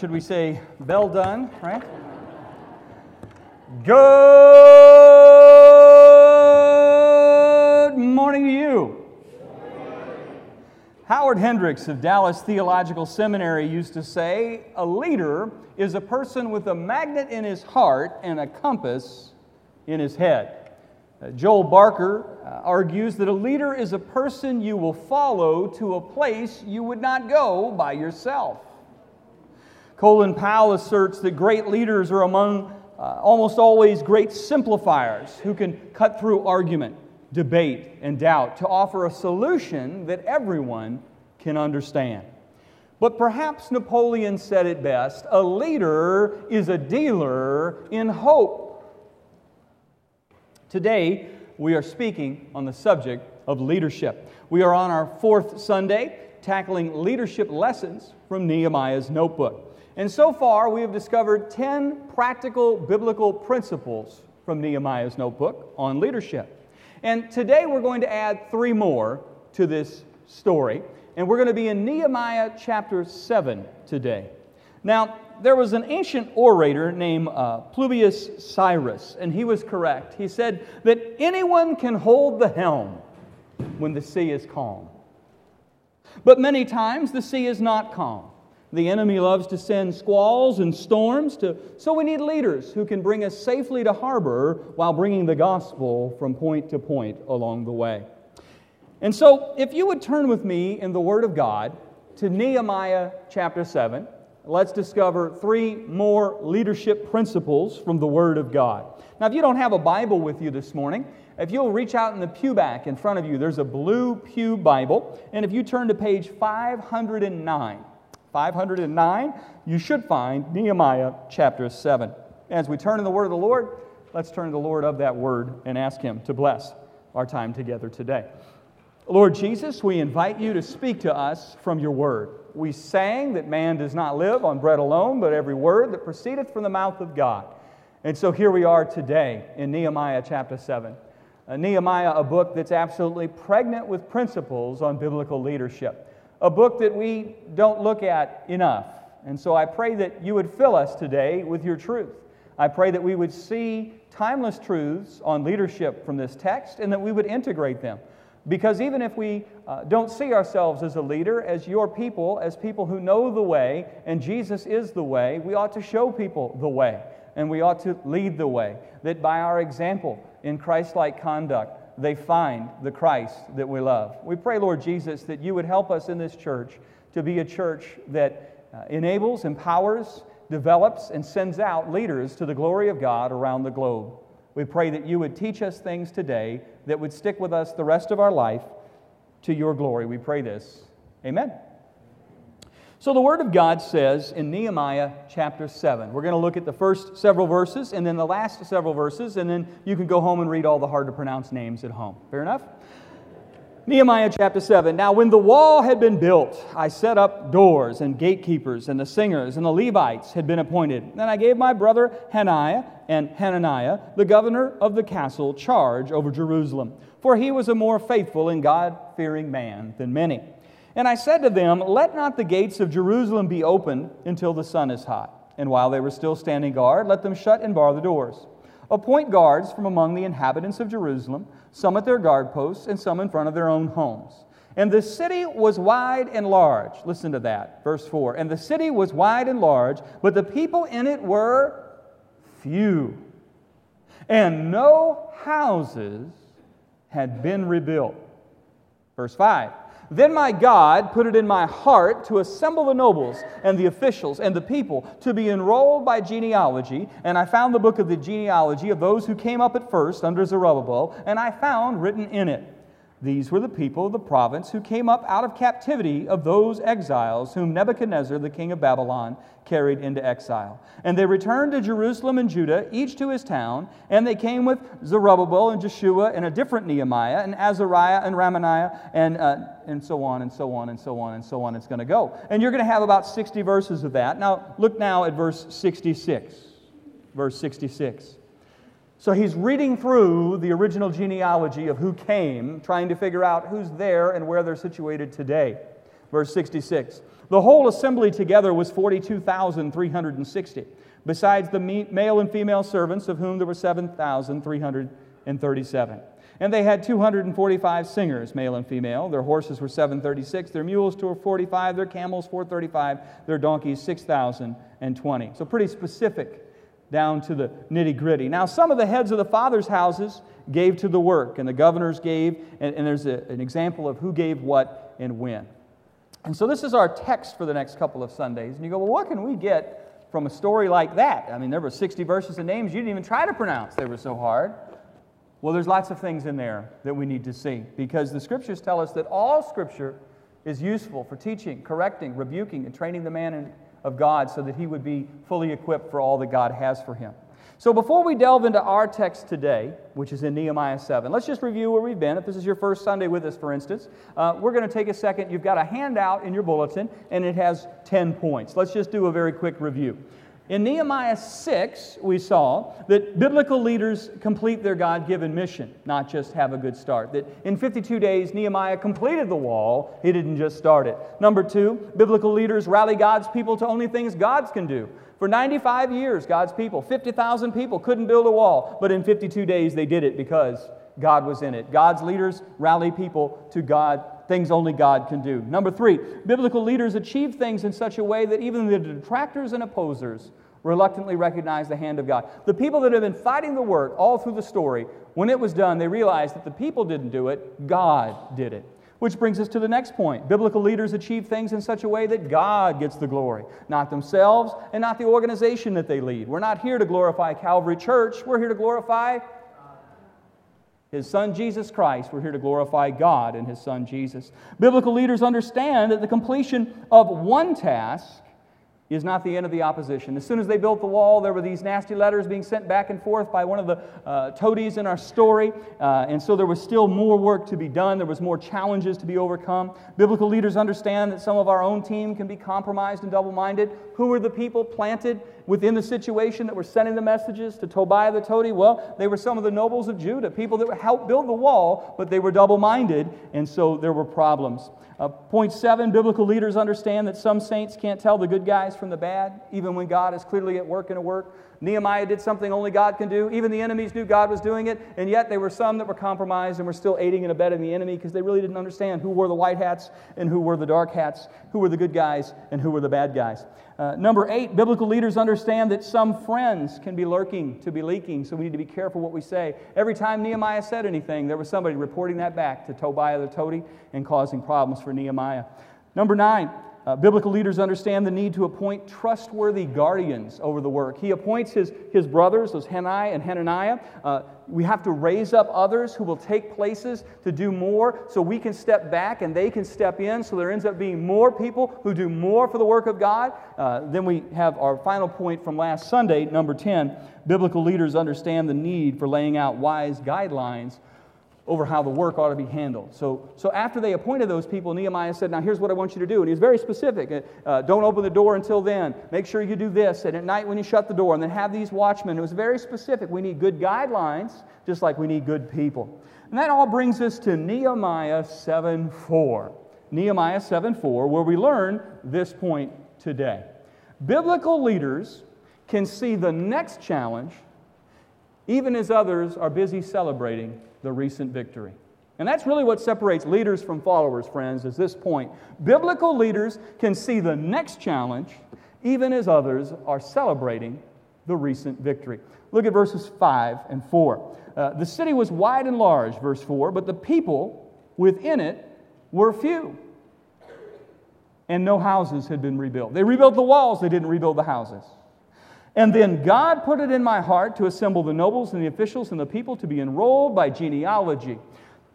should we say, bell done, right? Good morning to you. Howard Hendricks of Dallas Theological Seminary used to say, A leader is a person with a magnet in his heart and a compass in his head. Uh, Joel Barker uh, argues that a leader is a person you will follow to a place you would not go by yourself. Colin Powell asserts that great leaders are among uh, almost always great simplifiers who can cut through argument, debate, and doubt to offer a solution that everyone can understand. But perhaps Napoleon said it best a leader is a dealer in hope. Today, we are speaking on the subject of leadership. We are on our fourth Sunday tackling leadership lessons from Nehemiah's notebook. And so far, we have discovered 10 practical biblical principles from Nehemiah's notebook on leadership. And today, we're going to add three more to this story. And we're going to be in Nehemiah chapter 7 today. Now, there was an ancient orator named uh, Publius Syrus, and he was correct. He said that anyone can hold the helm when the sea is calm. But many times the sea is not calm. The enemy loves to send squalls and storms, to, so we need leaders who can bring us safely to harbor while bringing the gospel from point to point along the way. And so, if you would turn with me in the Word of God to Nehemiah chapter 7, let's discover three more leadership principles from the Word of God. Now, if you don't have a Bible with you this morning, if you'll reach out in the pew back in front of you, there's a blue Pew Bible. And if you turn to page 509, 509, you should find Nehemiah chapter 7. As we turn to the word of the Lord, let's turn to the Lord of that word and ask Him to bless our time together today. Lord Jesus, we invite you to speak to us from your word. We sang that man does not live on bread alone, but every word that proceedeth from the mouth of God. And so here we are today in Nehemiah chapter 7. Uh, Nehemiah, a book that's absolutely pregnant with principles on biblical leadership a book that we don't look at enough. And so I pray that you would fill us today with your truth. I pray that we would see timeless truths on leadership from this text and that we would integrate them. Because even if we uh, don't see ourselves as a leader, as your people, as people who know the way, and Jesus is the way, we ought to show people the way and we ought to lead the way. That by our example in Christ like conduct, they find the Christ that we love. We pray, Lord Jesus, that you would help us in this church to be a church that uh, enables, empowers, develops, and sends out leaders to the glory of God around the globe. We pray that you would teach us things today that would stick with us the rest of our life to your glory. We pray this. Amen. So the Word of God says in Nehemiah chapter 7, we're going to look at the first several verses and then the last several verses, and then you can go home and read all the hard to pronounce names at home. Fair enough? Nehemiah chapter 7. Now, when the wall had been built, I set up doors and gatekeepers, and the singers and the Levites had been appointed. Then I gave my brother Hananiah and Hananiah, the governor of the castle, charge over Jerusalem, for he was a more faithful and God fearing man than many. And I said to them, Let not the gates of Jerusalem be opened until the sun is hot. And while they were still standing guard, let them shut and bar the doors. Appoint guards from among the inhabitants of Jerusalem, some at their guard posts, and some in front of their own homes. And the city was wide and large. Listen to that, verse 4. And the city was wide and large, but the people in it were few. And no houses had been rebuilt. Verse 5. Then my God put it in my heart to assemble the nobles and the officials and the people to be enrolled by genealogy. And I found the book of the genealogy of those who came up at first under Zerubbabel, and I found written in it these were the people of the province who came up out of captivity of those exiles whom Nebuchadnezzar, the king of Babylon, carried into exile. And they returned to Jerusalem and Judah, each to his town, and they came with Zerubbabel and Jeshua and a different Nehemiah, and Azariah and Ramaniah, and, uh, and so on and so on and so on and so on. It's going to go. And you're going to have about 60 verses of that. Now, look now at verse 66. Verse 66. So he's reading through the original genealogy of who came, trying to figure out who's there and where they're situated today. Verse 66 The whole assembly together was 42,360, besides the male and female servants, of whom there were 7,337. And they had 245 singers, male and female. Their horses were 736, their mules 245, their camels 435, their donkeys 6,020. So pretty specific down to the nitty gritty. Now, some of the heads of the fathers' houses gave to the work, and the governors gave, and, and there's a, an example of who gave what and when. And so this is our text for the next couple of Sundays. And you go, well, what can we get from a story like that? I mean, there were 60 verses and names you didn't even try to pronounce, they were so hard. Well, there's lots of things in there that we need to see because the scriptures tell us that all scripture is useful for teaching, correcting, rebuking, and training the man in, of God so that he would be fully equipped for all that God has for him. So, before we delve into our text today, which is in Nehemiah 7, let's just review where we've been. If this is your first Sunday with us, for instance, uh, we're going to take a second. You've got a handout in your bulletin, and it has 10 points. Let's just do a very quick review. In Nehemiah 6, we saw that biblical leaders complete their God given mission, not just have a good start. That in 52 days, Nehemiah completed the wall, he didn't just start it. Number two, biblical leaders rally God's people to only things God can do. For 95 years, God's people, 50,000 people, couldn't build a wall, but in 52 days they did it because God was in it. God's leaders rally people to God things only God can do. Number three, biblical leaders achieve things in such a way that even the detractors and opposers reluctantly recognize the hand of God. The people that have been fighting the work all through the story, when it was done, they realized that the people didn't do it, God did it. Which brings us to the next point. Biblical leaders achieve things in such a way that God gets the glory, not themselves and not the organization that they lead. We're not here to glorify Calvary Church, we're here to glorify his son Jesus Christ. We're here to glorify God and his son Jesus. Biblical leaders understand that the completion of one task is not the end of the opposition. As soon as they built the wall, there were these nasty letters being sent back and forth by one of the uh, toadies in our story. Uh, and so there was still more work to be done. There was more challenges to be overcome. Biblical leaders understand that some of our own team can be compromised and double minded. Who were the people planted within the situation that were sending the messages to Tobiah the toady? Well, they were some of the nobles of Judah, people that helped build the wall, but they were double minded, and so there were problems. Uh, point seven biblical leaders understand that some saints can't tell the good guys from the bad, even when God is clearly at work in a work. Nehemiah did something only God can do. Even the enemies knew God was doing it, and yet there were some that were compromised and were still aiding and abetting the enemy because they really didn't understand who wore the white hats and who were the dark hats, who were the good guys and who were the bad guys. Uh, number eight, biblical leaders understand that some friends can be lurking to be leaking, so we need to be careful what we say. Every time Nehemiah said anything, there was somebody reporting that back to Tobiah the toady and causing problems for Nehemiah. Number nine, uh, biblical leaders understand the need to appoint trustworthy guardians over the work. He appoints his, his brothers, those Hanani and Hananiah. Uh, we have to raise up others who will take places to do more so we can step back and they can step in. So there ends up being more people who do more for the work of God. Uh, then we have our final point from last Sunday, number 10. Biblical leaders understand the need for laying out wise guidelines over how the work ought to be handled. So, so after they appointed those people, Nehemiah said, Now here's what I want you to do. And he was very specific. Uh, uh, don't open the door until then. Make sure you do this. And at night when you shut the door, and then have these watchmen. It was very specific. We need good guidelines, just like we need good people. And that all brings us to Nehemiah 7 4. Nehemiah 7 4, where we learn this point today. Biblical leaders can see the next challenge even as others are busy celebrating the recent victory. And that's really what separates leaders from followers, friends, is this point. Biblical leaders can see the next challenge even as others are celebrating the recent victory. Look at verses 5 and 4. Uh, the city was wide and large, verse 4, but the people within it were few. And no houses had been rebuilt. They rebuilt the walls, they didn't rebuild the houses. And then God put it in my heart to assemble the nobles and the officials and the people to be enrolled by genealogy.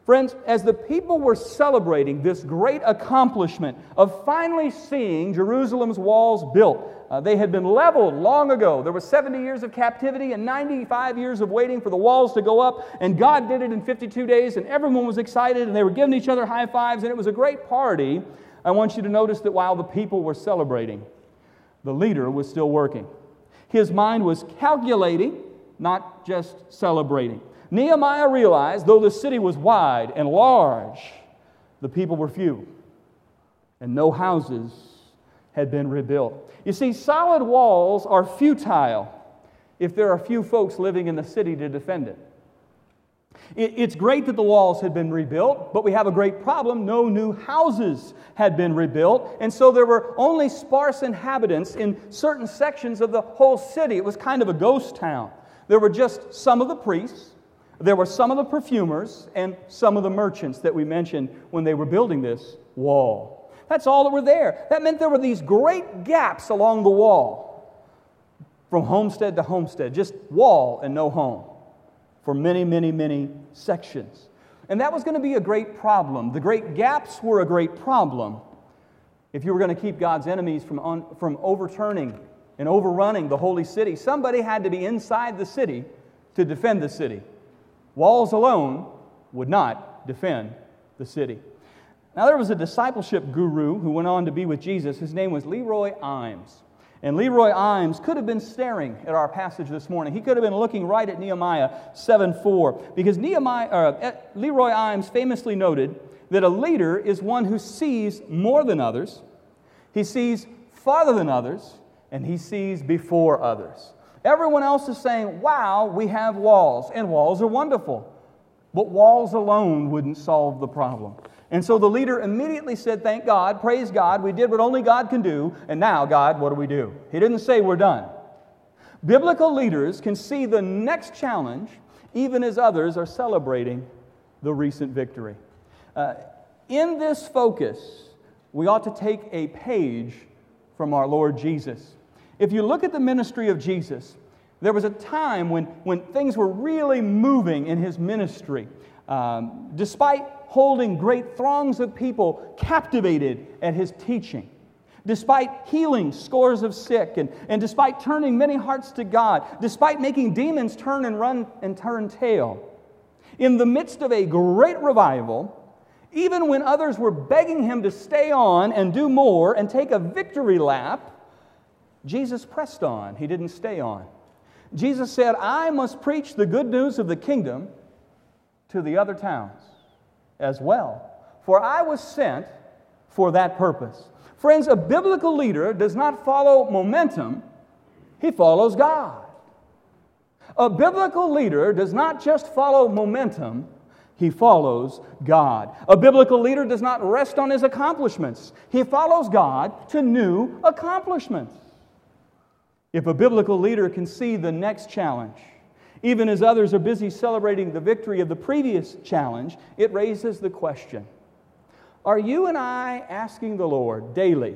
Friends, as the people were celebrating this great accomplishment of finally seeing Jerusalem's walls built, uh, they had been leveled long ago. There were 70 years of captivity and 95 years of waiting for the walls to go up, and God did it in 52 days, and everyone was excited, and they were giving each other high fives, and it was a great party. I want you to notice that while the people were celebrating, the leader was still working. His mind was calculating, not just celebrating. Nehemiah realized though the city was wide and large, the people were few, and no houses had been rebuilt. You see, solid walls are futile if there are few folks living in the city to defend it. It's great that the walls had been rebuilt, but we have a great problem. No new houses had been rebuilt, and so there were only sparse inhabitants in certain sections of the whole city. It was kind of a ghost town. There were just some of the priests, there were some of the perfumers, and some of the merchants that we mentioned when they were building this wall. That's all that were there. That meant there were these great gaps along the wall from homestead to homestead, just wall and no home for many, many, many sections. And that was going to be a great problem. The great gaps were a great problem if you were going to keep God's enemies from, from overturning and overrunning the holy city. Somebody had to be inside the city to defend the city. Walls alone would not defend the city. Now, there was a discipleship guru who went on to be with Jesus. His name was Leroy Eims. And Leroy Eims could have been staring at our passage this morning. He could have been looking right at Nehemiah 7 4, because Nehemiah, uh, Leroy Eims famously noted that a leader is one who sees more than others, he sees farther than others, and he sees before others. Everyone else is saying, Wow, we have walls, and walls are wonderful. But walls alone wouldn't solve the problem. And so the leader immediately said, Thank God, praise God, we did what only God can do, and now, God, what do we do? He didn't say we're done. Biblical leaders can see the next challenge even as others are celebrating the recent victory. Uh, in this focus, we ought to take a page from our Lord Jesus. If you look at the ministry of Jesus, there was a time when, when things were really moving in his ministry. Um, despite holding great throngs of people captivated at his teaching. Despite healing scores of sick, and, and despite turning many hearts to God, despite making demons turn and run and turn tail, in the midst of a great revival, even when others were begging him to stay on and do more and take a victory lap, Jesus pressed on. He didn't stay on. Jesus said, I must preach the good news of the kingdom to the other towns as well. For I was sent for that purpose. Friends, a biblical leader does not follow momentum, he follows God. A biblical leader does not just follow momentum, he follows God. A biblical leader does not rest on his accomplishments, he follows God to new accomplishments. If a biblical leader can see the next challenge, even as others are busy celebrating the victory of the previous challenge, it raises the question Are you and I asking the Lord daily,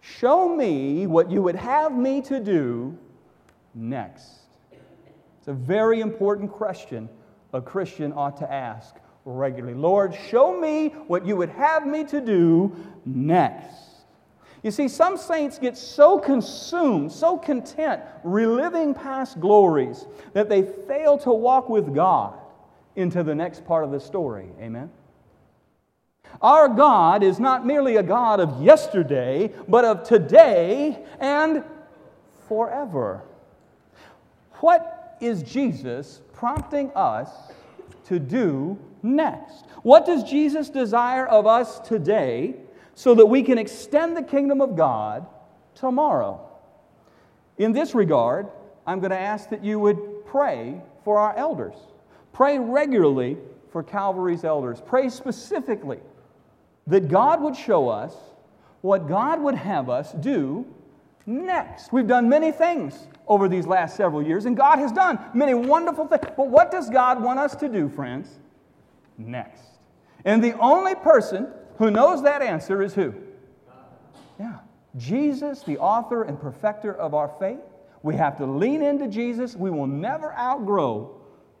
show me what you would have me to do next? It's a very important question a Christian ought to ask regularly. Lord, show me what you would have me to do next. You see, some saints get so consumed, so content, reliving past glories, that they fail to walk with God into the next part of the story. Amen? Our God is not merely a God of yesterday, but of today and forever. What is Jesus prompting us to do next? What does Jesus desire of us today so that we can extend the kingdom of God tomorrow. In this regard, I'm going to ask that you would pray for our elders. Pray regularly for Calvary's elders. Pray specifically that God would show us what God would have us do next. We've done many things over these last several years, and God has done many wonderful things. But what does God want us to do, friends? Next. And the only person who knows that answer is who? Yeah. Jesus, the author and perfecter of our faith. We have to lean into Jesus. We will never outgrow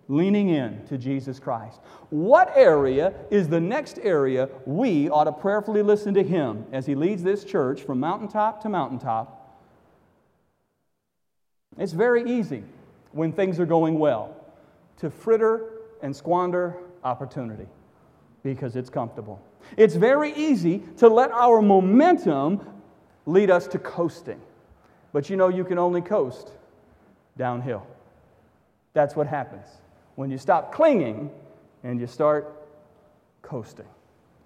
leaning in to Jesus Christ. What area is the next area we ought to prayerfully listen to Him as He leads this church from mountaintop to mountaintop? It's very easy when things are going well to fritter and squander opportunity because it's comfortable. It's very easy to let our momentum lead us to coasting. But you know, you can only coast downhill. That's what happens when you stop clinging and you start coasting.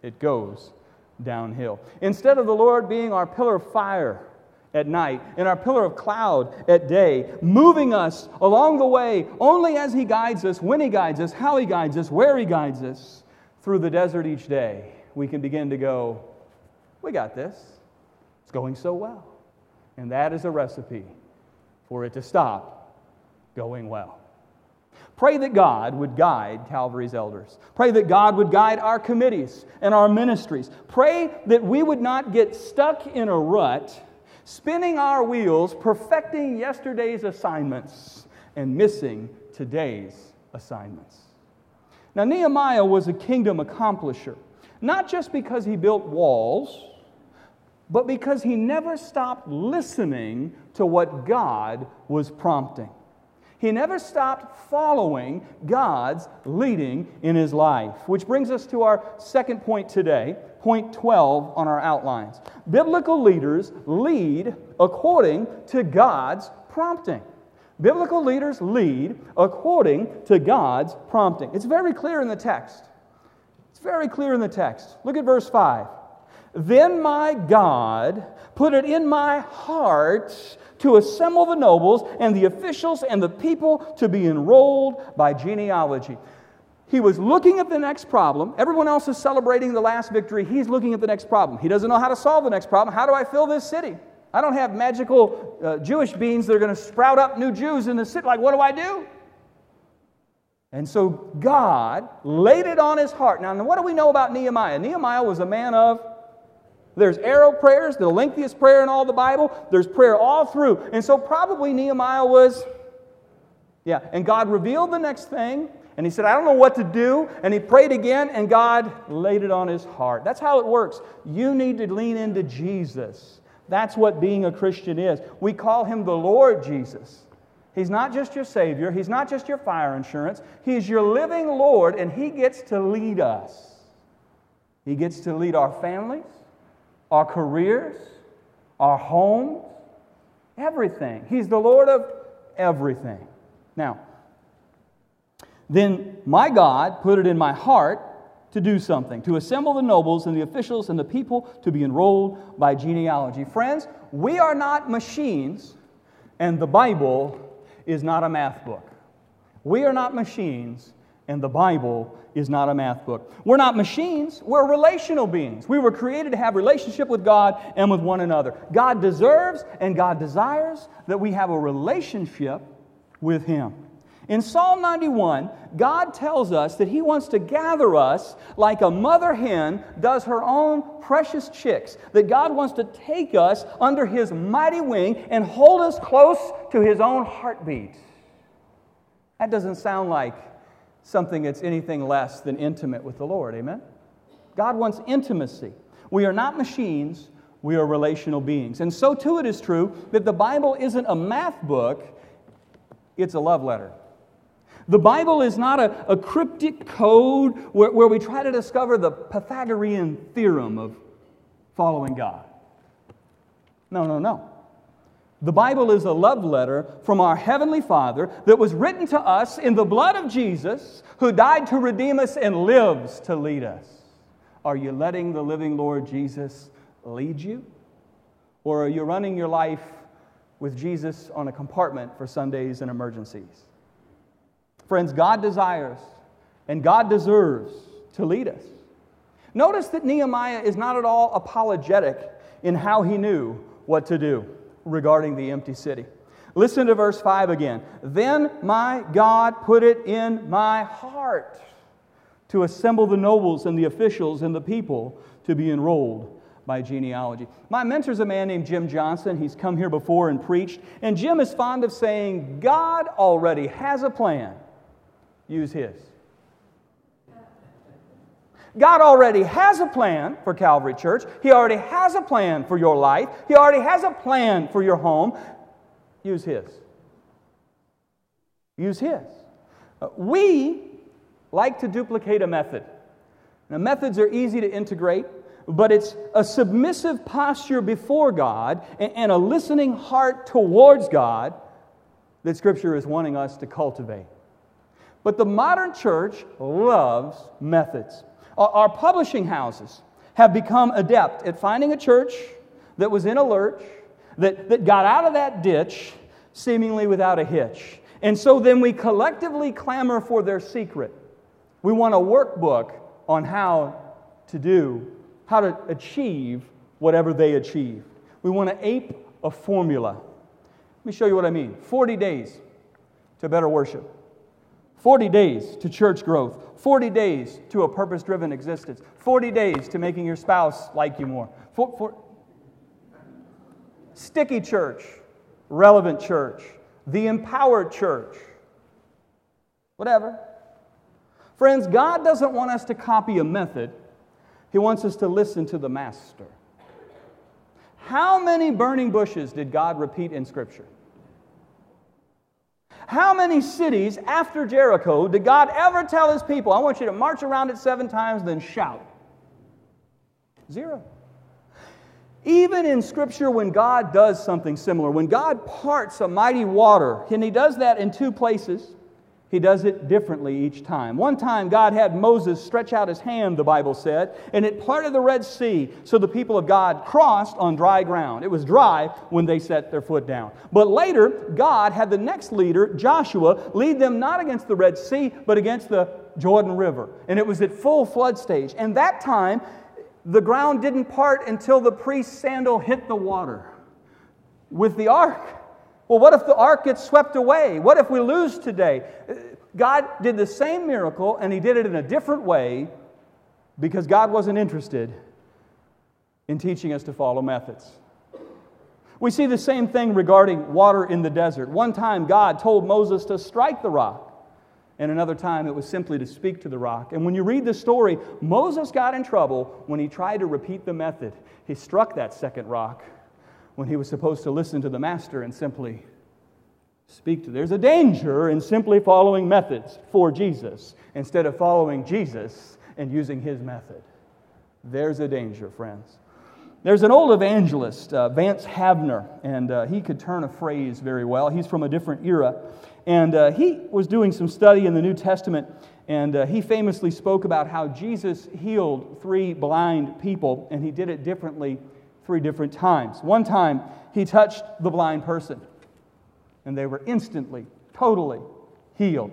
It goes downhill. Instead of the Lord being our pillar of fire at night and our pillar of cloud at day, moving us along the way only as He guides us, when He guides us, how He guides us, where He guides us through the desert each day, we can begin to go, We got this. It's going so well. And that is a recipe for it to stop going well. Pray that God would guide Calvary's elders. Pray that God would guide our committees and our ministries. Pray that we would not get stuck in a rut, spinning our wheels, perfecting yesterday's assignments, and missing today's assignments. Now, Nehemiah was a kingdom accomplisher, not just because he built walls, but because he never stopped listening to what God was prompting. He never stopped following God's leading in his life. Which brings us to our second point today, point 12 on our outlines. Biblical leaders lead according to God's prompting. Biblical leaders lead according to God's prompting. It's very clear in the text. It's very clear in the text. Look at verse 5. Then my God put it in my heart to assemble the nobles and the officials and the people to be enrolled by genealogy. He was looking at the next problem. Everyone else is celebrating the last victory. He's looking at the next problem. He doesn't know how to solve the next problem. How do I fill this city? I don't have magical uh, Jewish beans that are going to sprout up new Jews in the city. Like, what do I do? And so God laid it on his heart. Now, what do we know about Nehemiah? Nehemiah was a man of there's arrow prayers, the lengthiest prayer in all the Bible. There's prayer all through. And so probably Nehemiah was, yeah. And God revealed the next thing. And he said, I don't know what to do. And he prayed again, and God laid it on his heart. That's how it works. You need to lean into Jesus. That's what being a Christian is. We call him the Lord Jesus. He's not just your Savior, He's not just your fire insurance. He's your living Lord, and He gets to lead us. He gets to lead our families, our careers, our homes, everything. He's the Lord of everything. Now, then my God put it in my heart to do something, to assemble the nobles and the officials and the people to be enrolled by genealogy. Friends, we are not machines, and the Bible is not a math book. We are not machines, and the Bible is not a math book. We're not machines, we're relational beings. We were created to have relationship with God and with one another. God deserves and God desires that we have a relationship with Him. In Psalm 91, God tells us that He wants to gather us like a mother hen does her own precious chicks, that God wants to take us under His mighty wing and hold us close to His own heartbeat. That doesn't sound like something that's anything less than intimate with the Lord. Amen? God wants intimacy. We are not machines, we are relational beings. And so, too, it is true that the Bible isn't a math book, it's a love letter. The Bible is not a, a cryptic code where, where we try to discover the Pythagorean theorem of following God. No, no, no. The Bible is a love letter from our Heavenly Father that was written to us in the blood of Jesus, who died to redeem us and lives to lead us. Are you letting the living Lord Jesus lead you? Or are you running your life with Jesus on a compartment for Sundays and emergencies? Friends, God desires and God deserves to lead us. Notice that Nehemiah is not at all apologetic in how he knew what to do regarding the empty city. Listen to verse 5 again. Then my God put it in my heart to assemble the nobles and the officials and the people to be enrolled by genealogy. My mentor is a man named Jim Johnson. He's come here before and preached. And Jim is fond of saying, God already has a plan. Use his. God already has a plan for Calvary Church. He already has a plan for your life. He already has a plan for your home. Use His. Use His. Uh, we like to duplicate a method. Now, methods are easy to integrate, but it's a submissive posture before God and a listening heart towards God that Scripture is wanting us to cultivate. But the modern church loves methods. Our publishing houses have become adept at finding a church that was in a lurch, that, that got out of that ditch seemingly without a hitch. And so then we collectively clamor for their secret. We want a workbook on how to do, how to achieve whatever they achieve. We want to ape a formula. Let me show you what I mean 40 days to better worship, 40 days to church growth, 40 days to a purpose driven existence, 40 days to making your spouse like you more. For, for, sticky church, relevant church, the empowered church, whatever. Friends, God doesn't want us to copy a method, He wants us to listen to the Master. How many burning bushes did God repeat in Scripture? How many cities after Jericho did God ever tell his people, I want you to march around it seven times, then shout? Zero. Even in Scripture, when God does something similar, when God parts a mighty water, and He does that in two places, He does it differently each time. One time, God had Moses stretch out his hand, the Bible said, and it parted the Red Sea so the people of God crossed on dry ground. It was dry when they set their foot down. But later, God had the next leader, Joshua, lead them not against the Red Sea, but against the Jordan River. And it was at full flood stage. And that time, the ground didn't part until the priest's sandal hit the water. With the ark, well, what if the ark gets swept away? What if we lose today? God did the same miracle and he did it in a different way because God wasn't interested in teaching us to follow methods. We see the same thing regarding water in the desert. One time, God told Moses to strike the rock and another time it was simply to speak to the rock. And when you read the story, Moses got in trouble when he tried to repeat the method. He struck that second rock when he was supposed to listen to the master and simply speak to. There's a danger in simply following methods for Jesus instead of following Jesus and using his method. There's a danger, friends. There's an old evangelist, uh, Vance Havner, and uh, he could turn a phrase very well. He's from a different era. And uh, he was doing some study in the New Testament, and uh, he famously spoke about how Jesus healed three blind people, and he did it differently three different times. One time, he touched the blind person, and they were instantly, totally healed.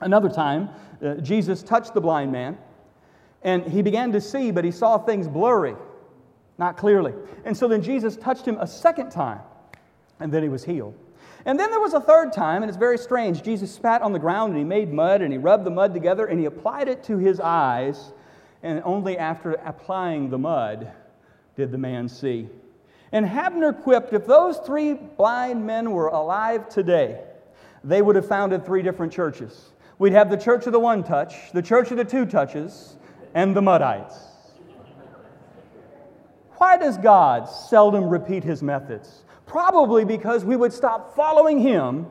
Another time, uh, Jesus touched the blind man, and he began to see, but he saw things blurry not clearly. And so then Jesus touched him a second time, and then he was healed. And then there was a third time, and it's very strange. Jesus spat on the ground and he made mud and he rubbed the mud together and he applied it to his eyes. And only after applying the mud did the man see. And Havner quipped if those three blind men were alive today, they would have founded three different churches. We'd have the church of the one touch, the church of the two touches, and the Muddites. Why does God seldom repeat his methods? Probably because we would stop following him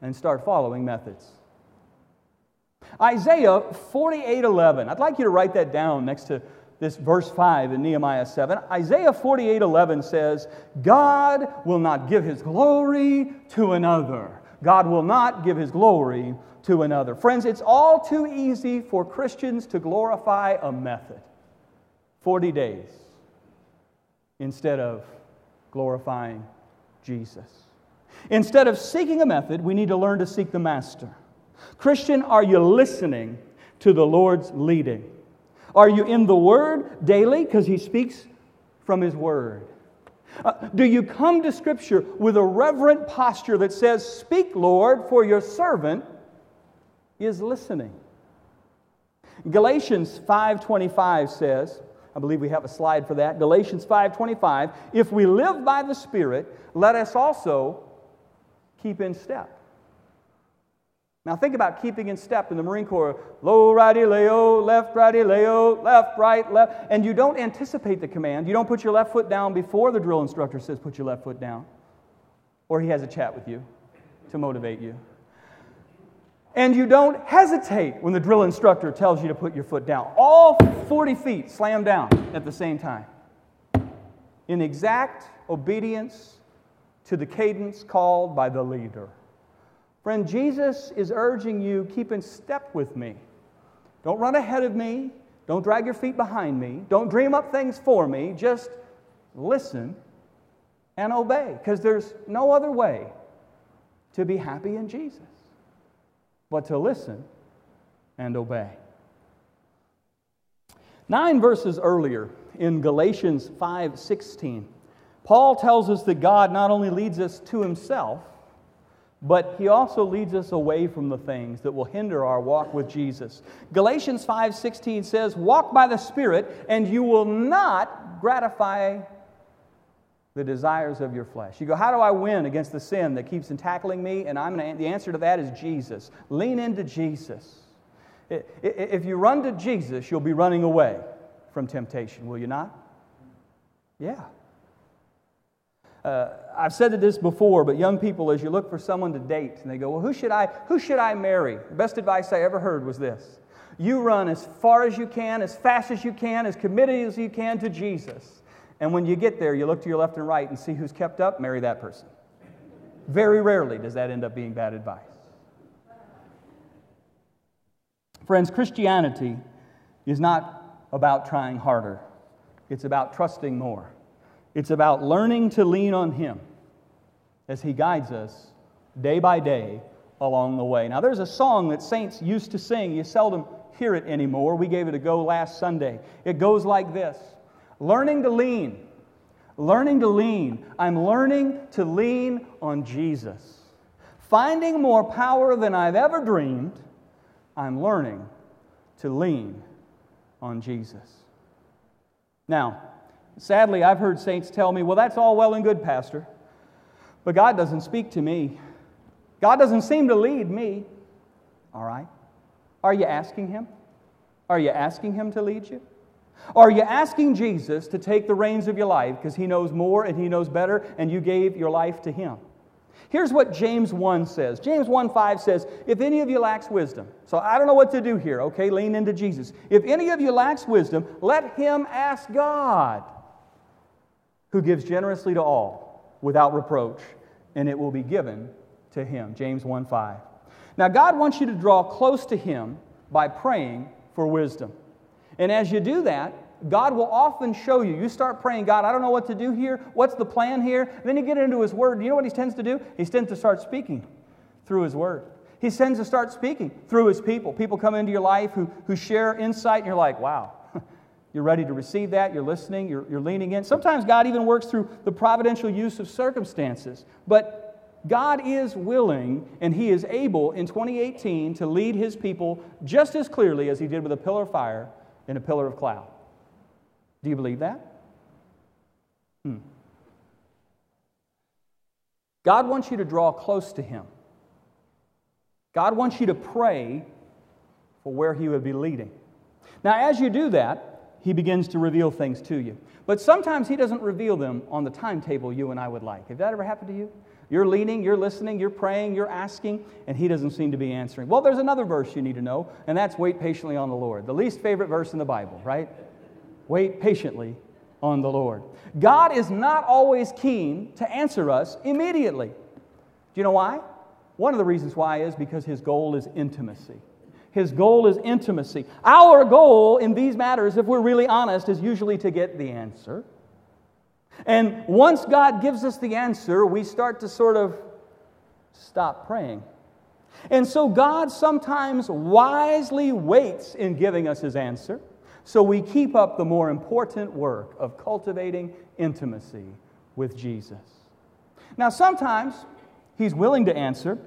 and start following methods. Isaiah 48:11. I'd like you to write that down next to this verse 5 in Nehemiah 7. Isaiah 48:11 says, "God will not give his glory to another. God will not give his glory to another." Friends, it's all too easy for Christians to glorify a method. 40 days instead of glorifying Jesus. Instead of seeking a method, we need to learn to seek the Master. Christian, are you listening to the Lord's leading? Are you in the Word daily because He speaks from His Word? Uh, do you come to Scripture with a reverent posture that says, Speak, Lord, for your servant is listening? Galatians 5:25 says, I believe we have a slide for that. Galatians 5:25, if we live by the Spirit, let us also keep in step. Now think about keeping in step in the Marine Corps. Low, righty, leo, left, righty, leo, left, right, left. And you don't anticipate the command. You don't put your left foot down before the drill instructor says put your left foot down. Or he has a chat with you to motivate you. And you don't hesitate when the drill instructor tells you to put your foot down. All 40 feet slam down at the same time. In exact obedience to the cadence called by the leader. Friend, Jesus is urging you keep in step with me. Don't run ahead of me. Don't drag your feet behind me. Don't dream up things for me. Just listen and obey, because there's no other way to be happy in Jesus but to listen and obey. Nine verses earlier in Galatians 5:16, Paul tells us that God not only leads us to himself, but he also leads us away from the things that will hinder our walk with Jesus. Galatians 5:16 says, "Walk by the Spirit, and you will not gratify the desires of your flesh. You go, how do I win against the sin that keeps in tackling me? And I'm gonna, the answer to that is Jesus. Lean into Jesus. If you run to Jesus, you'll be running away from temptation, will you not? Yeah. Uh, I've said this before, but young people, as you look for someone to date, and they go, "Well, who should I who should I marry?" The best advice I ever heard was this: You run as far as you can, as fast as you can, as committed as you can to Jesus. And when you get there, you look to your left and right and see who's kept up, marry that person. Very rarely does that end up being bad advice. Friends, Christianity is not about trying harder, it's about trusting more. It's about learning to lean on Him as He guides us day by day along the way. Now, there's a song that saints used to sing. You seldom hear it anymore. We gave it a go last Sunday. It goes like this Learning to lean. Learning to lean. I'm learning to lean on Jesus. Finding more power than I've ever dreamed, I'm learning to lean on Jesus. Now, sadly, I've heard saints tell me, well, that's all well and good, Pastor, but God doesn't speak to me. God doesn't seem to lead me. All right? Are you asking Him? Are you asking Him to lead you? Are you asking Jesus to take the reins of your life because he knows more and he knows better and you gave your life to him? Here's what James 1 says. James 1 5 says, If any of you lacks wisdom, so I don't know what to do here, okay? Lean into Jesus. If any of you lacks wisdom, let him ask God, who gives generously to all without reproach, and it will be given to him. James 1 5. Now, God wants you to draw close to him by praying for wisdom. And as you do that, God will often show you. You start praying, God, I don't know what to do here. What's the plan here? Then you get into His Word. You know what He tends to do? He tends to start speaking through His Word. He tends to start speaking through His people. People come into your life who, who share insight, and you're like, wow, you're ready to receive that. You're listening. You're, you're leaning in. Sometimes God even works through the providential use of circumstances. But God is willing and He is able in 2018 to lead His people just as clearly as He did with a pillar of fire and a pillar of cloud. Do you believe that? Hmm. God wants you to draw close to Him. God wants you to pray for where He would be leading. Now, as you do that, He begins to reveal things to you. But sometimes He doesn't reveal them on the timetable you and I would like. Have that ever happened to you? You're leaning, you're listening, you're praying, you're asking, and He doesn't seem to be answering. Well, there's another verse you need to know, and that's wait patiently on the Lord. The least favorite verse in the Bible, right? Wait patiently on the Lord. God is not always keen to answer us immediately. Do you know why? One of the reasons why is because His goal is intimacy. His goal is intimacy. Our goal in these matters, if we're really honest, is usually to get the answer. And once God gives us the answer, we start to sort of stop praying. And so God sometimes wisely waits in giving us his answer, so we keep up the more important work of cultivating intimacy with Jesus. Now, sometimes he's willing to answer,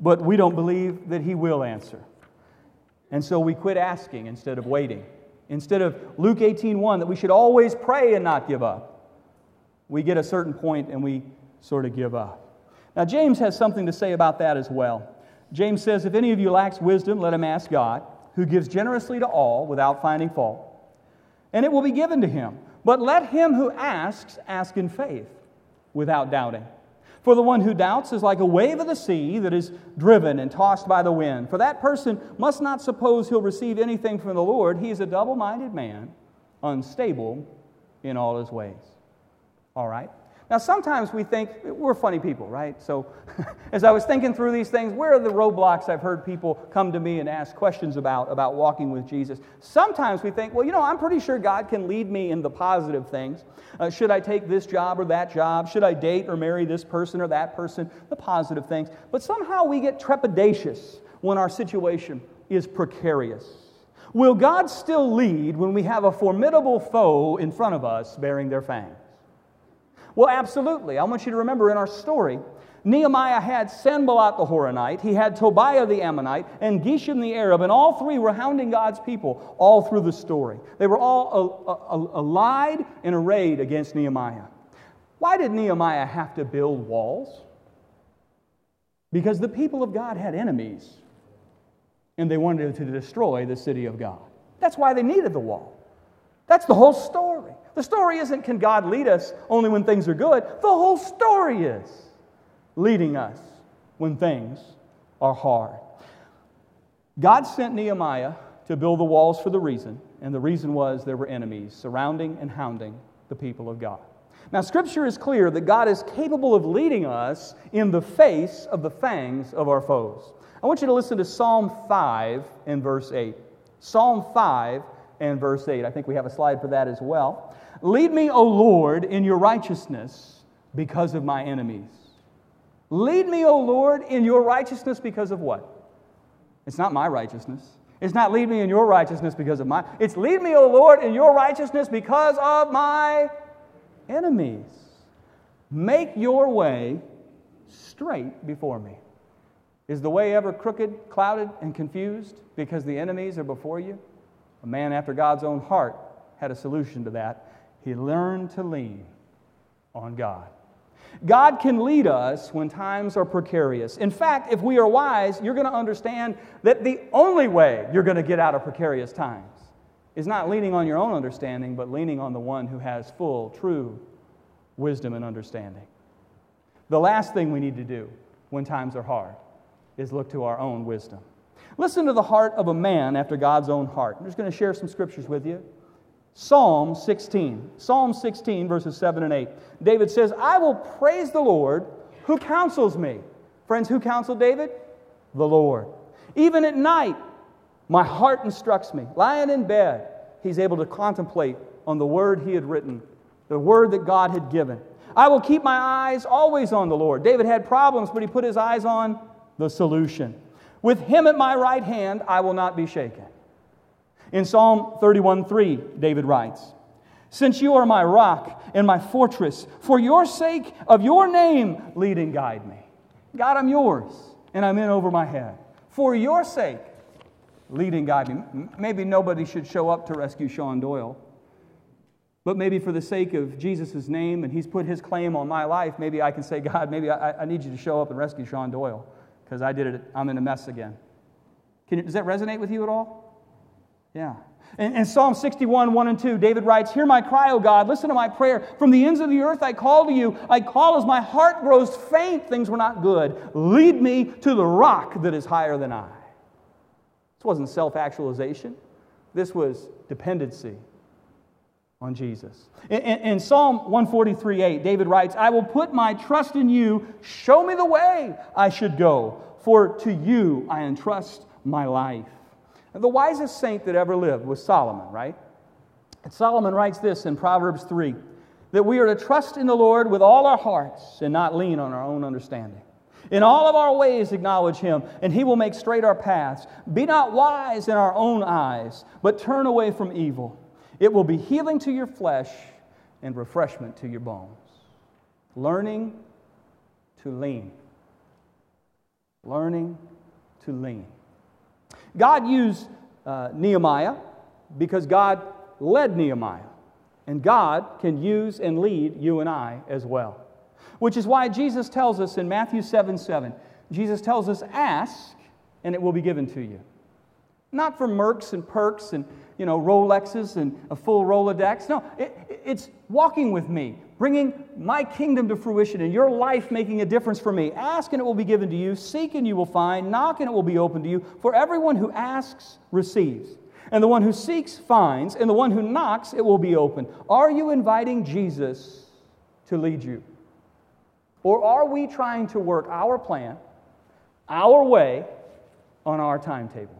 but we don't believe that he will answer. And so we quit asking instead of waiting. Instead of Luke 18:1 that we should always pray and not give up we get a certain point and we sort of give up. Now, James has something to say about that as well. James says, If any of you lacks wisdom, let him ask God, who gives generously to all without finding fault, and it will be given to him. But let him who asks ask in faith, without doubting. For the one who doubts is like a wave of the sea that is driven and tossed by the wind. For that person must not suppose he'll receive anything from the Lord. He is a double minded man, unstable in all his ways. All right? Now, sometimes we think we're funny people, right? So, as I was thinking through these things, where are the roadblocks I've heard people come to me and ask questions about, about walking with Jesus? Sometimes we think, well, you know, I'm pretty sure God can lead me in the positive things. Uh, should I take this job or that job? Should I date or marry this person or that person? The positive things. But somehow we get trepidatious when our situation is precarious. Will God still lead when we have a formidable foe in front of us bearing their fangs? Well, absolutely. I want you to remember in our story, Nehemiah had Sanballat the Horonite, he had Tobiah the Ammonite, and Geshem the Arab, and all three were hounding God's people all through the story. They were all allied and arrayed against Nehemiah. Why did Nehemiah have to build walls? Because the people of God had enemies, and they wanted to destroy the city of God. That's why they needed the wall. That's the whole story. The story isn't can God lead us only when things are good. The whole story is leading us when things are hard. God sent Nehemiah to build the walls for the reason, and the reason was there were enemies surrounding and hounding the people of God. Now, Scripture is clear that God is capable of leading us in the face of the fangs of our foes. I want you to listen to Psalm 5 and verse 8. Psalm 5 and verse 8. I think we have a slide for that as well. Lead me, O Lord, in your righteousness because of my enemies. Lead me, O Lord, in your righteousness because of what? It's not my righteousness. It's not lead me in your righteousness because of my. It's lead me, O Lord, in your righteousness because of my enemies. Make your way straight before me. Is the way ever crooked, clouded, and confused because the enemies are before you? A man after God's own heart had a solution to that he learned to lean on God. God can lead us when times are precarious. In fact, if we are wise, you're going to understand that the only way you're going to get out of precarious times is not leaning on your own understanding, but leaning on the one who has full, true wisdom and understanding. The last thing we need to do when times are hard is look to our own wisdom. Listen to the heart of a man after God's own heart. I'm just going to share some scriptures with you. Psalm 16. Psalm 16, verses 7 and 8. David says, I will praise the Lord who counsels me. Friends, who counseled David? The Lord. Even at night, my heart instructs me. Lying in bed, he's able to contemplate on the word he had written, the word that God had given. I will keep my eyes always on the Lord. David had problems, but he put his eyes on the solution. With him at my right hand, I will not be shaken. In Psalm 31 3, David writes, Since you are my rock and my fortress, for your sake of your name, lead and guide me. God, I'm yours, and I'm in over my head. For your sake, lead and guide me. Maybe nobody should show up to rescue Sean Doyle. But maybe for the sake of Jesus' name and he's put his claim on my life, maybe I can say, God, maybe I, I need you to show up and rescue Sean Doyle because I did it. I'm in a mess again. You, does that resonate with you at all? Yeah. In, in, Psalm 61, 1 and 2, David writes, Hear my cry, O God, listen to my prayer. From the ends of the earth I call to you. I call as my heart grows faint, things were not good. Lead me to the rock that is higher than I. This wasn't self actualization, this was dependency on Jesus. In, in, in Psalm 143, 8, David writes, I will put my trust in you. Show me the way I should go, for to you I entrust my life. And the wisest saint that ever lived was Solomon, right? And Solomon writes this in Proverbs 3 that we are to trust in the Lord with all our hearts and not lean on our own understanding. In all of our ways, acknowledge Him, and He will make straight our paths. Be not wise in our own eyes, but turn away from evil. It will be healing to your flesh and refreshment to your bones. Learning to lean. Learning to lean. God used uh, Nehemiah because God led Nehemiah. And God can use and lead you and I as well. Which is why Jesus tells us in Matthew 7 7, Jesus tells us, Ask, and it will be given to you. Not for mercs and perks and you know, Rolexes and a full Rolodex. No, it, it's walking with me, bringing my kingdom to fruition and your life making a difference for me. Ask and it will be given to you. Seek and you will find. Knock and it will be open to you. For everyone who asks receives. And the one who seeks finds. And the one who knocks, it will be open. Are you inviting Jesus to lead you Or are we trying to work our plan, our way, on our timetable?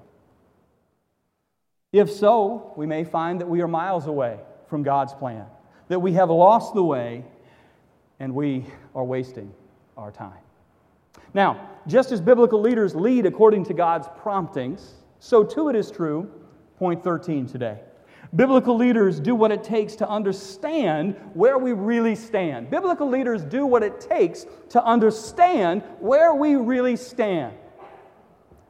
If so, we may find that we are miles away from God's plan, that we have lost the way, and we are wasting our time. Now, just as biblical leaders lead according to God's promptings, so too it is true, point 13 today. Biblical leaders do what it takes to understand where we really stand. Biblical leaders do what it takes to understand where we really stand.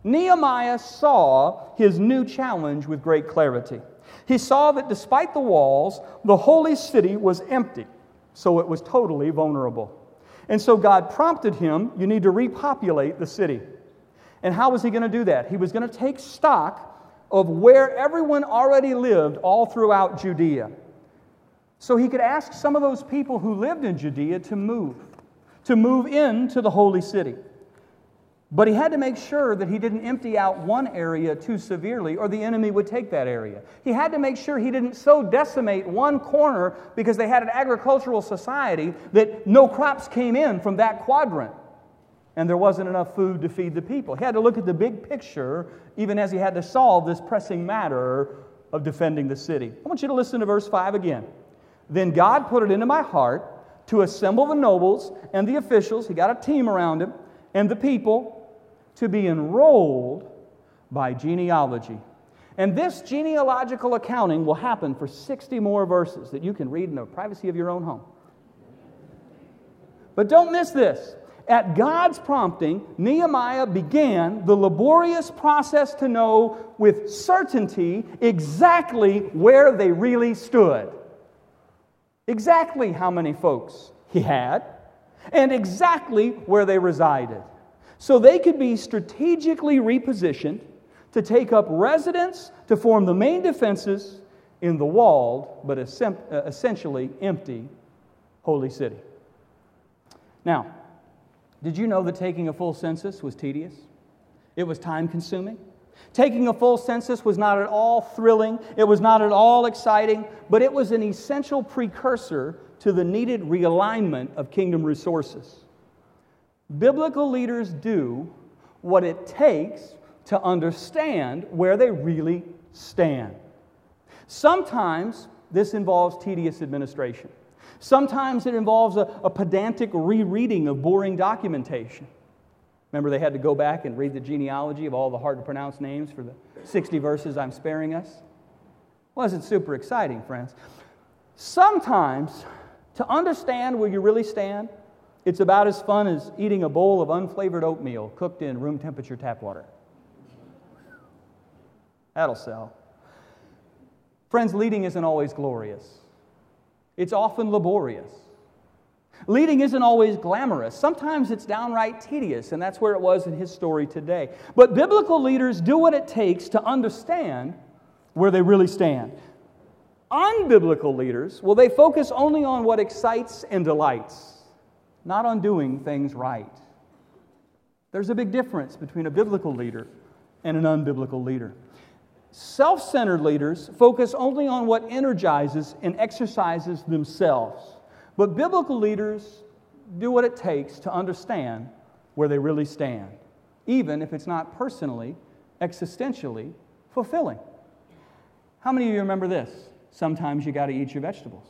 Nehemiah saw his new challenge with great clarity. He saw that despite the walls, the holy city was empty, so it was totally vulnerable. And so God prompted him, You need to repopulate the city. And how was he going to do that? He was going to take stock of where everyone already lived all throughout Judea. So he could ask some of those people who lived in Judea to move, to move into the holy city. But he had to make sure that he didn't empty out one area too severely, or the enemy would take that area. He had to make sure he didn't so decimate one corner because they had an agricultural society that no crops came in from that quadrant and there wasn't enough food to feed the people. He had to look at the big picture, even as he had to solve this pressing matter of defending the city. I want you to listen to verse 5 again. Then God put it into my heart to assemble the nobles and the officials, he got a team around him, and the people to be enrolled by genealogy. And this genealogical accounting will happen for 60 more verses that you can read in the privacy of your own home. But don't miss this. At God's prompting, Nehemiah began the laborious process to know with certainty exactly where they really stood, exactly how many folks he had, and exactly where they resided so they could be strategically repositioned to take up residence to form the main defenses in the walled but uh, essentially empty holy city. Now, did you know that taking a full census was tedious? It was time consuming. Taking a full census was not at all thrilling, it was not at all exciting, but it was an essential precursor to the needed realignment of kingdom resources. Biblical leaders do what it takes to understand where they really stand. Sometimes this involves tedious administration. Sometimes it involves a, a, pedantic rereading of boring documentation. Remember, they had to go back and read the genealogy of all the hard to pronounce names for the 60 verses I'm sparing us? Wasn't super exciting, friends. Sometimes, to understand where you really stand, it's about as fun as eating a bowl of unflavored oatmeal cooked in room temperature tap water. That'll sell. Friends, leading isn't always glorious, it's often laborious. Leading isn't always glamorous. Sometimes it's downright tedious, and that's where it was in his story today. But biblical leaders do what it takes to understand where they really stand. Unbiblical leaders, well, they focus only on what excites and delights not on doing things right. There's a big difference between a biblical leader and an unbiblical leader. Self centered leaders focus only on what energizes and exercises themselves, but biblical leaders do what it takes to understand where they really stand, even if it's not personally, existentially fulfilling. How many of you remember this? Sometimes you got to eat your vegetables.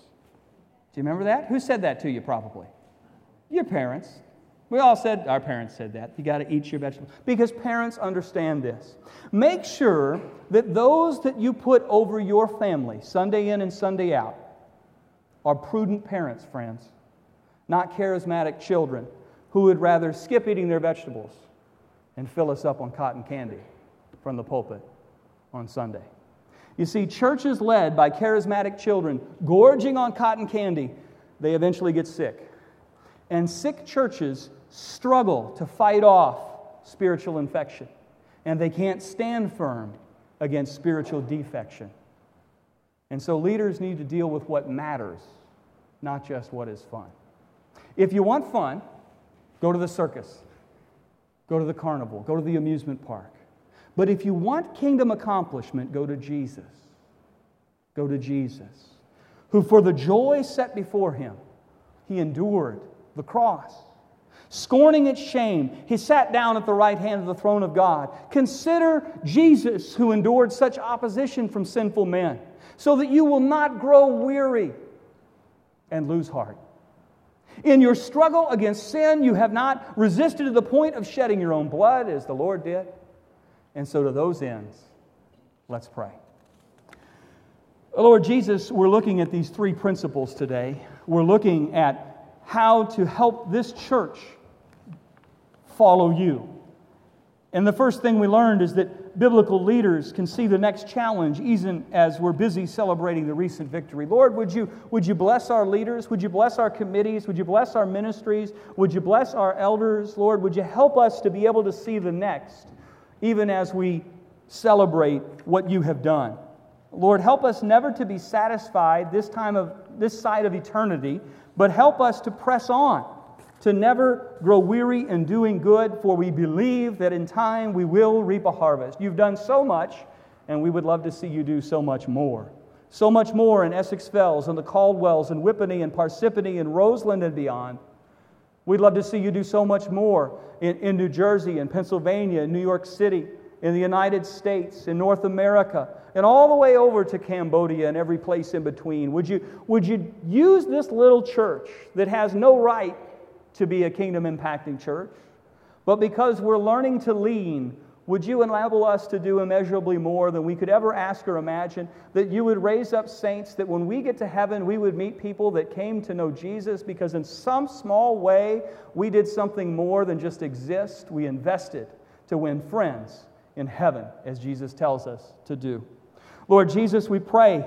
Do you remember that? Who said that to you, probably? Your parents. We all said, our parents said that. You got to eat your vegetables. Because parents understand this. Make sure that those that you put over your family, Sunday in and Sunday out, are prudent parents, friends, not charismatic children who would rather skip eating their vegetables and fill us up on cotton candy from the pulpit on Sunday. You see, churches led by charismatic children gorging on cotton candy, they eventually get sick. And sick churches struggle to fight off spiritual infection, and they can't stand firm against spiritual defection. And so leaders need to deal with what matters, not just what is fun. If you want fun, go to the circus, go to the carnival, go to the amusement park. But if you want kingdom accomplishment, go to Jesus. Go to Jesus, who for the joy set before him, he endured the cross, Scorning its shame, he sat down at the right hand of the throne of God. Consider Jesus, who endured such opposition from sinful men, so that you will not grow weary and lose heart. In your struggle against sin, you have not resisted to the point of shedding your own blood as the Lord did. And so, to those ends, let's pray. Lord Jesus, we're looking at these three principles today. We're looking at how to help this church follow you. And the first thing we learned is that biblical leaders can see the next challenge even as we're busy celebrating the recent victory. Lord, would you, would you bless our leaders? Would you bless our committees? Would you bless our ministries? Would you bless our elders? Lord, would you help us to be able to see the next even as we celebrate what you have done? Lord, help us never to be satisfied this time of this side of eternity, but help us to press on to never grow weary in doing good, for we believe that in time we will reap a harvest. You've done so much, and we would love to see you do so much more. So much more in Essex Fells and the Caldwells and Whippany and Parsippany and Roseland and beyond. We'd love to see you do so much more in, in New Jersey and Pennsylvania and New York City, in the United States, in North America, and all the way over to Cambodia and every place in between. Would you, would you use this little church that has no right to be a kingdom impacting church. But because we're learning to lean, would you enable us to do immeasurably more than we could ever ask or imagine? That you would raise up saints, that when we get to heaven, we would meet people that came to know Jesus because, in some small way, we did something more than just exist. We invested to win friends in heaven, as Jesus tells us to do. Lord Jesus, we pray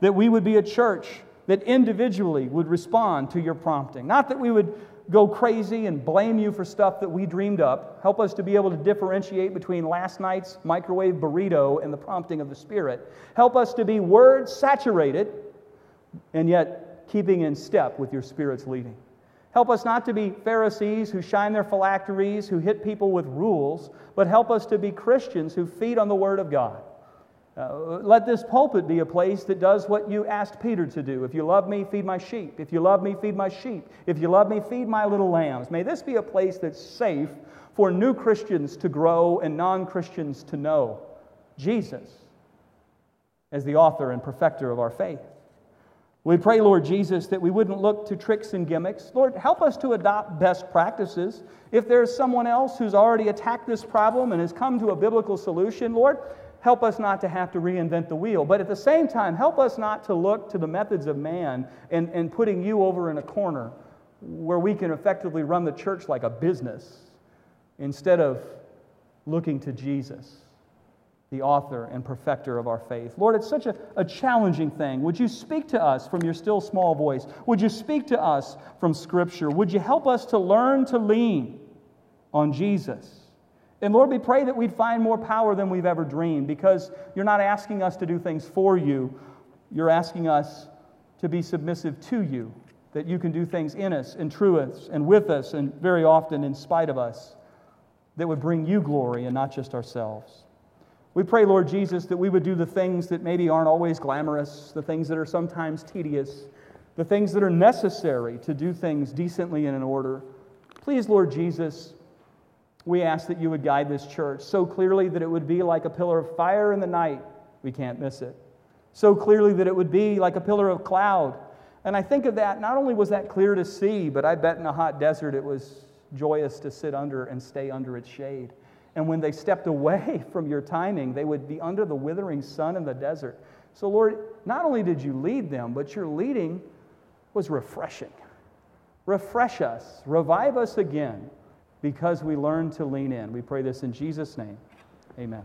that we would be a church that individually would respond to your prompting. Not that we would go crazy and blame you for stuff that we dreamed up. Help us to be able to differentiate between last night's microwave burrito and the prompting of the Spirit. Help us to be word saturated and yet keeping in step with your Spirit's leading. Help us not to be Pharisees who shine their phylacteries, who hit people with rules, but help us to be Christians who feed on the Word of God. Uh, let this pulpit be a place that does what you asked Peter to do. If you love me, feed my sheep. If you love me, feed my sheep. If you love me, feed my little lambs. May this be a place that's safe for new Christians to grow and non Christians to know Jesus as the author and perfecter of our faith. We pray, Lord Jesus, that we wouldn't look to tricks and gimmicks. Lord, help us to adopt best practices. If there's someone else who's already attacked this problem and has come to a biblical solution, Lord, help us not to have to reinvent the wheel. But at the same time, help us not to look to the methods of man and, and putting you over in a corner where we can effectively run the church like a business instead of looking to Jesus, the author and perfecter of our faith. Lord, it's such a, a challenging thing. Would you speak to us from your still small voice? Would you speak to us from Scripture? Would you help us to learn to lean on Jesus? And Lord, we pray that we'd find more power than we've ever dreamed because you're not asking us to do things for you. You're asking us to be submissive to you, that you can do things in us and through us and with us and very often in spite of us that would bring you glory and not just ourselves. We pray, Lord Jesus, that we would do the things that maybe aren't always glamorous, the things that are sometimes tedious, the things that are necessary to do things decently and in order. Please, Lord Jesus, we ask that you would guide this church so clearly that it would be like a pillar of fire in the night. We can't miss it. So clearly that it would be like a pillar of cloud. And I think of that, not only was that clear to see, but I bet in a hot desert it was joyous to sit under and stay under its shade. And when they stepped away from your timing, they would be under the withering sun in the desert. So, Lord, not only did you lead them, but your leading was refreshing. Refresh us, revive us again because we learn to lean in. We pray this in Jesus' name. Amen.